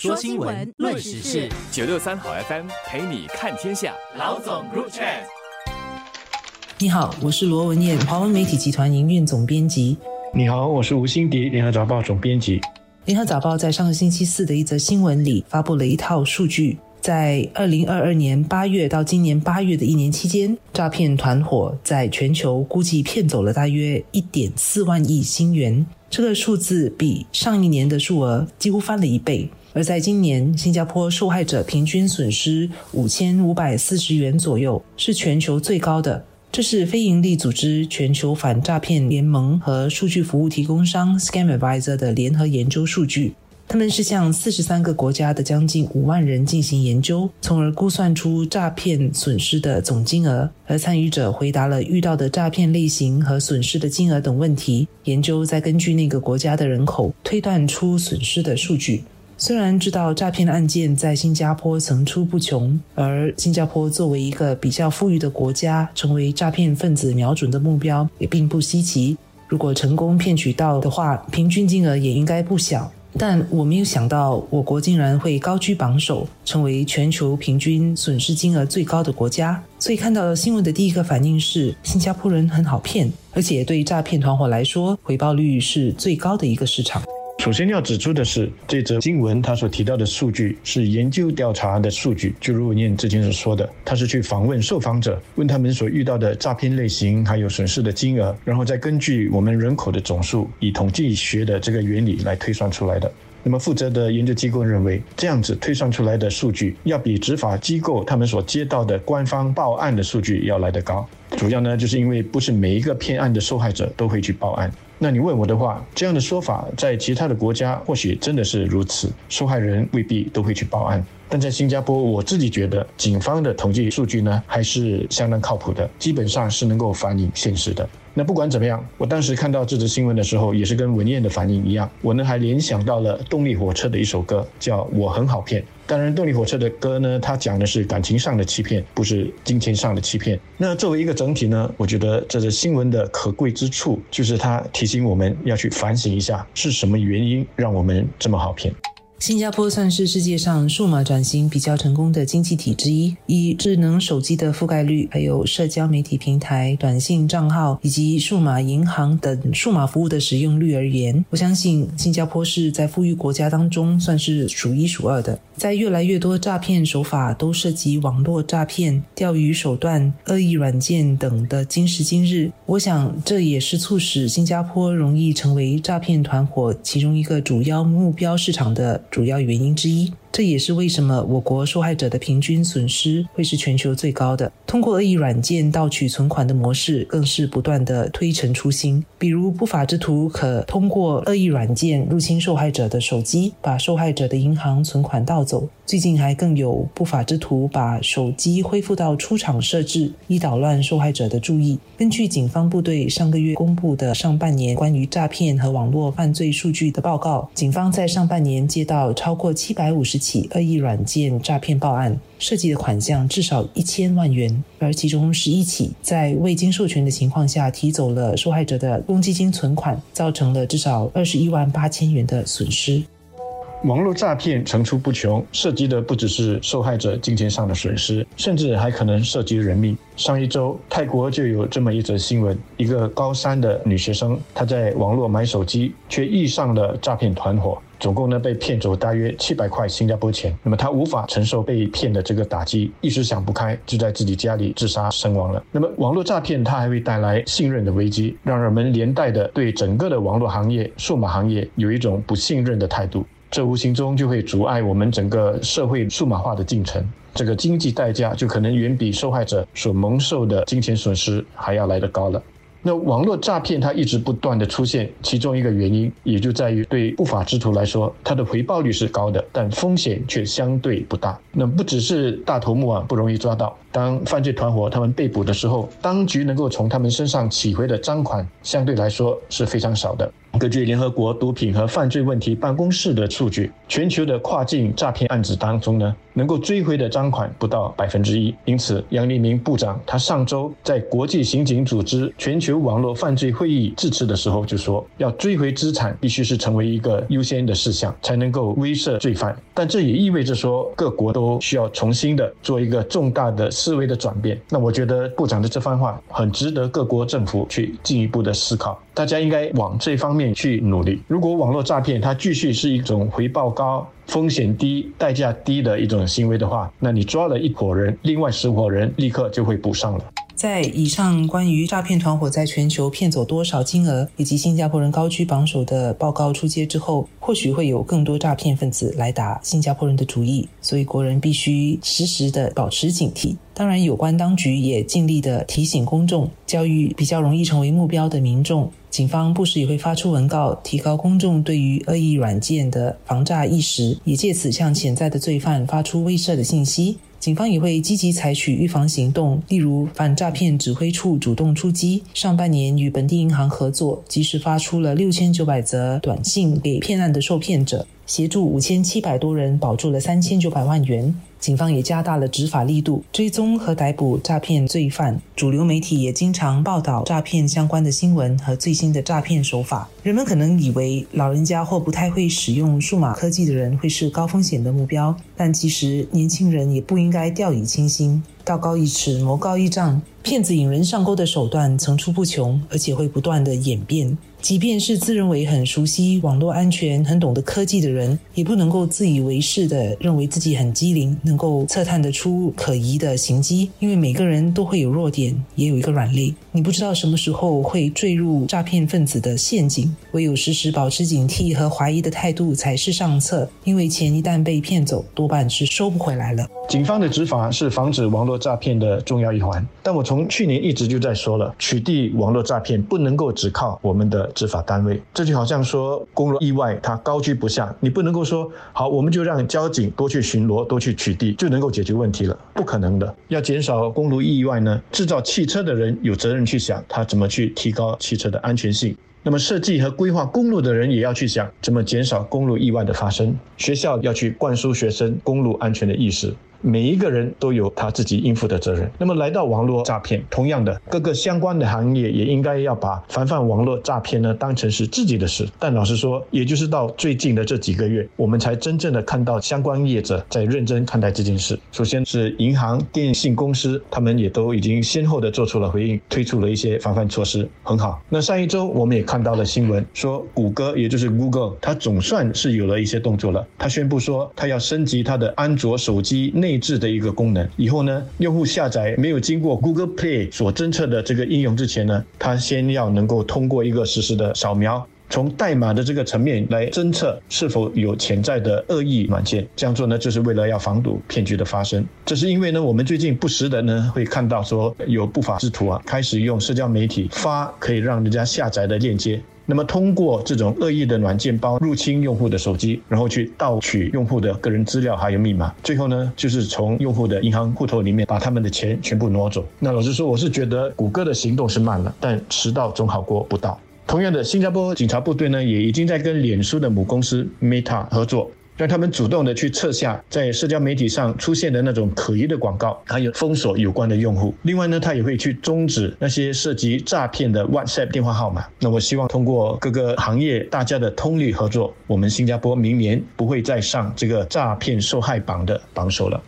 说新闻，论时事，九六三好 FM 陪你看天下。老总入场。你好，我是罗文燕，华文媒体集团营运总编辑。你好，我是吴欣迪，联合早报总编辑。联合早报在上个星期四的一则新闻里发布了一套数据，在二零二二年八月到今年八月的一年期间，诈骗团伙在全球估计骗走了大约一点四万亿新元，这个数字比上一年的数额几乎翻了一倍。而在今年，新加坡受害者平均损失五千五百四十元左右，是全球最高的。这是非营利组织全球反诈骗联盟和数据服务提供商 ScamAdvisor 的联合研究数据。他们是向四十三个国家的将近五万人进行研究，从而估算出诈骗损失的总金额。而参与者回答了遇到的诈骗类型和损失的金额等问题。研究再根据那个国家的人口推断出损失的数据。虽然知道诈骗案件在新加坡层出不穷，而新加坡作为一个比较富裕的国家，成为诈骗分子瞄准的目标也并不稀奇。如果成功骗取到的话，平均金额也应该不小。但我没有想到，我国竟然会高居榜首，成为全球平均损失金额最高的国家。所以看到新闻的第一个反应是，新加坡人很好骗，而且对诈骗团伙来说，回报率是最高的一个市场。首先要指出的是，这则新闻它所提到的数据是研究调查的数据，就如念之前所说的，他是去访问受访者，问他们所遇到的诈骗类型，还有损失的金额，然后再根据我们人口的总数，以统计学的这个原理来推算出来的。那么负责的研究机构认为，这样子推算出来的数据，要比执法机构他们所接到的官方报案的数据要来得高。主要呢，就是因为不是每一个骗案的受害者都会去报案。那你问我的话，这样的说法在其他的国家或许真的是如此，受害人未必都会去报案。但在新加坡，我自己觉得警方的统计数据呢，还是相当靠谱的，基本上是能够反映现实的。那不管怎么样，我当时看到这则新闻的时候，也是跟文燕的反应一样，我呢还联想到了动力火车的一首歌，叫我很好骗。当然，动力火车的歌呢，它讲的是感情上的欺骗，不是金钱上的欺骗。那作为一个整体呢，我觉得这则新闻的可贵之处，就是它提醒我们要去反省一下，是什么原因让我们这么好骗。新加坡算是世界上数码转型比较成功的经济体之一。以智能手机的覆盖率，还有社交媒体平台、短信账号以及数码银行等数码服务的使用率而言，我相信新加坡是在富裕国家当中算是数一数二的。在越来越多诈骗手法都涉及网络诈骗、钓鱼手段、恶意软件等的今时今日，我想这也是促使新加坡容易成为诈骗团伙其中一个主要目标市场的。主要原因之一。这也是为什么我国受害者的平均损失会是全球最高的。通过恶意软件盗取存款的模式，更是不断的推陈出新。比如，不法之徒可通过恶意软件入侵受害者的手机，把受害者的银行存款盗走。最近还更有不法之徒把手机恢复到出厂设置，以捣乱受害者的注意。根据警方部队上个月公布的上半年关于诈骗和网络犯罪数据的报告，警方在上半年接到超过七百五十。起恶意软件诈骗报案，涉及的款项至少一千万元，而其中十一起在未经授权的情况下提走了受害者的公积金存款，造成了至少二十一万八千元的损失。网络诈骗层出不穷，涉及的不只是受害者金钱上的损失，甚至还可能涉及人命。上一周，泰国就有这么一则新闻：一个高三的女学生，她在网络买手机，却遇上了诈骗团伙，总共呢被骗走大约七百块新加坡钱。那么他无法承受被骗的这个打击，一时想不开，就在自己家里自杀身亡了。那么网络诈骗它还会带来信任的危机，让人们连带的对整个的网络行业、数码行业有一种不信任的态度。这无形中就会阻碍我们整个社会数码化的进程，这个经济代价就可能远比受害者所蒙受的金钱损失还要来得高了。那网络诈骗它一直不断的出现，其中一个原因也就在于对不法之徒来说，它的回报率是高的，但风险却相对不大。那不只是大头目啊不容易抓到，当犯罪团伙他们被捕的时候，当局能够从他们身上取回的赃款相对来说是非常少的。根据联合国毒品和犯罪问题办公室的数据，全球的跨境诈骗案子当中呢，能够追回的赃款不到百分之一。因此，杨立明部长他上周在国际刑警组织全球网络犯罪会议致辞的时候就说，要追回资产必须是成为一个优先的事项，才能够威慑罪犯。但这也意味着说，各国都需要重新的做一个重大的思维的转变。那我觉得部长的这番话很值得各国政府去进一步的思考，大家应该往这方面去努力。如果网络诈骗它继续是一种回报高、风险低、代价低的一种行为的话，那你抓了一伙人，另外十伙人立刻就会补上了。在以上关于诈骗团伙在全球骗走多少金额，以及新加坡人高居榜首的报告出街之后，或许会有更多诈骗分子来打新加坡人的主意，所以国人必须时时的保持警惕。当然，有关当局也尽力的提醒公众，教育比较容易成为目标的民众。警方不时也会发出文告，提高公众对于恶意软件的防诈意识，也借此向潜在的罪犯发出威慑的信息。警方也会积极采取预防行动，例如反诈骗指挥处主动出击，上半年与本地银行合作，及时发出了六千九百则短信给骗案的受骗者，协助五千七百多人保住了三千九百万元。警方也加大了执法力度，追踪和逮捕诈骗罪犯。主流媒体也经常报道诈骗相关的新闻和最新的诈骗手法。人们可能以为老人家或不太会使用数码科技的人会是高风险的目标，但其实年轻人也不应该掉以轻心。道高一尺，魔高一丈，骗子引人上钩的手段层出不穷，而且会不断的演变。即便是自认为很熟悉网络安全、很懂得科技的人，也不能够自以为是的认为自己很机灵，能够测探得出可疑的行迹。因为每个人都会有弱点，也有一个软肋。你不知道什么时候会坠入诈骗分子的陷阱，唯有时时保持警惕和怀疑的态度才是上策。因为钱一旦被骗走，多半是收不回来了。警方的执法是防止网络诈骗的重要一环，但我从去年一直就在说了，取缔网络诈骗不能够只靠我们的。执法单位，这就好像说公路意外，它高居不下，你不能够说好，我们就让交警多去巡逻，多去取缔，就能够解决问题了，不可能的。要减少公路意外呢，制造汽车的人有责任去想，他怎么去提高汽车的安全性。那么设计和规划公路的人也要去想，怎么减少公路意外的发生。学校要去灌输学生公路安全的意识。每一个人都有他自己应负的责任。那么来到网络诈骗，同样的各个相关的行业也应该要把防范网络诈骗呢当成是自己的事。但老实说，也就是到最近的这几个月，我们才真正的看到相关业者在认真看待这件事。首先是银行、电信公司，他们也都已经先后的做出了回应，推出了一些防范措施，很好。那上一周我们也看到了新闻，说谷歌也就是 Google，它总算是有了一些动作了。它宣布说，它要升级它的安卓手机内。内置的一个功能，以后呢，用户下载没有经过 Google Play 所侦测的这个应用之前呢，他先要能够通过一个实时的扫描，从代码的这个层面来侦测是否有潜在的恶意软件。这样做呢，就是为了要防堵骗局的发生。这是因为呢，我们最近不时的呢会看到说有不法之徒啊，开始用社交媒体发可以让人家下载的链接。那么，通过这种恶意的软件包入侵用户的手机，然后去盗取用户的个人资料还有密码，最后呢，就是从用户的银行户头里面把他们的钱全部挪走。那老实说，我是觉得谷歌的行动是慢了，但迟到总好过不到。同样的，新加坡警察部队呢，也已经在跟脸书的母公司 Meta 合作。让他们主动的去撤下在社交媒体上出现的那种可疑的广告，还有封锁有关的用户。另外呢，他也会去终止那些涉及诈骗的 WhatsApp 电话号码。那我希望通过各个行业大家的通力合作，我们新加坡明年不会再上这个诈骗受害榜的榜首了。